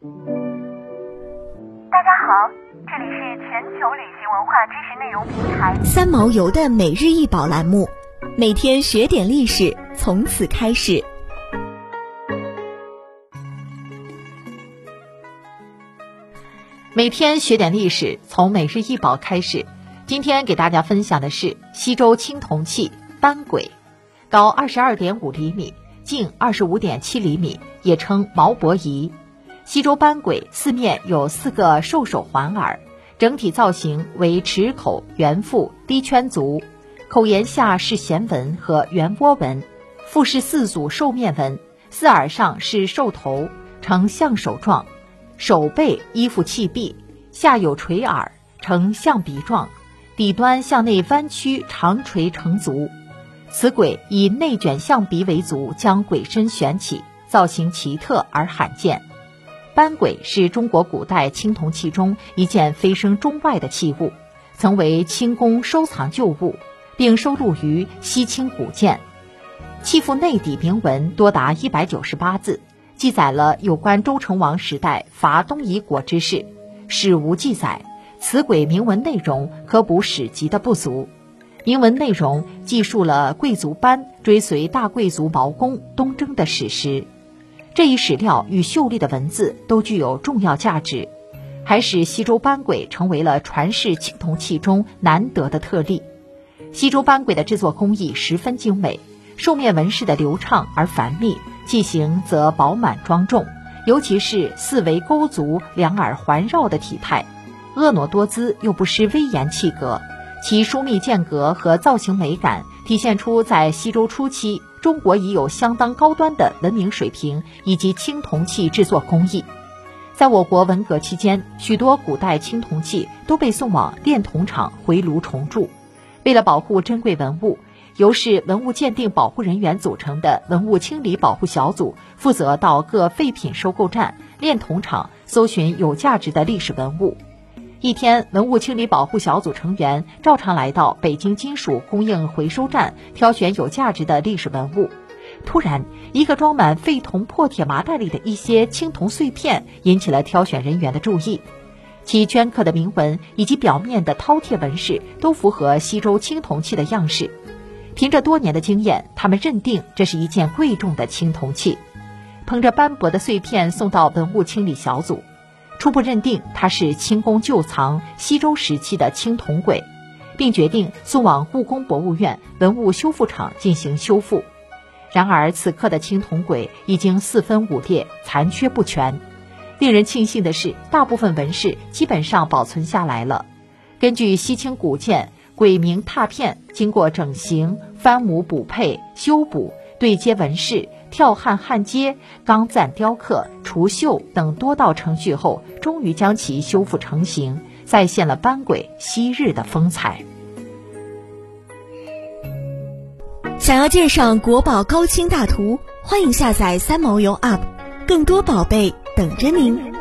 大家好，这里是全球旅行文化知识内容平台三毛游的每日一宝栏目，每天学点历史，从此开始。每天学点历史，从每日一宝开始。今天给大家分享的是西周青铜器班簋，高二十二点五厘米，径二十五点七厘米，也称毛伯仪。西周班簋四面有四个兽首环耳，整体造型为齿口、圆腹、低圈足，口沿下是弦纹和圆波纹，腹是四组兽面纹，四耳上是兽头，呈象手状，手背依附器壁，下有垂耳，呈象鼻状。底端向内弯曲，长垂成足。此簋以内卷象鼻为足，将簋身悬起，造型奇特而罕见。班簋是中国古代青铜器中一件蜚声中外的器物，曾为清宫收藏旧物，并收录于《西清古鉴》。器腹内底铭文多达一百九十八字，记载了有关周成王时代伐东夷国之事，史无记载。此簋铭文内容可补史籍的不足。铭文内容记述了贵族班追随大贵族毛公东征的史实，这一史料与秀丽的文字都具有重要价值，还使西周班簋成为了传世青铜器中难得的特例。西周班簋的制作工艺十分精美，兽面纹饰的流畅而繁密，器形则饱满庄重，尤其是四围勾足、两耳环绕的体态。婀娜多姿又不失威严气格，其疏密间隔和造型美感，体现出在西周初期中国已有相当高端的文明水平以及青铜器制作工艺。在我国文革期间，许多古代青铜器都被送往炼铜厂回炉重铸。为了保护珍贵文物，由市文物鉴定保护人员组成的文物清理保护小组，负责到各废品收购站、炼铜厂搜寻有价值的历史文物。一天，文物清理保护小组成员照常来到北京金属供应回收站，挑选有价值的历史文物。突然，一个装满废铜破铁麻袋里的一些青铜碎片引起了挑选人员的注意。其镌刻的铭文以及表面的饕餮纹饰都符合西周青铜器的样式。凭着多年的经验，他们认定这是一件贵重的青铜器。捧着斑驳的碎片送到文物清理小组。初步认定它是清宫旧藏西周时期的青铜簋，并决定送往故宫博物院文物修复厂进行修复。然而，此刻的青铜簋已经四分五裂，残缺不全。令人庆幸的是，大部分纹饰基本上保存下来了。根据《西清古鉴》，簋铭拓片经过整形、翻模补配、修补、对接纹饰。跳焊焊接、钢赞雕刻、除锈等多道程序后，终于将其修复成型，再现了班鬼昔日的风采。想要鉴赏国宝高清大图，欢迎下载三毛游 App，更多宝贝等着您。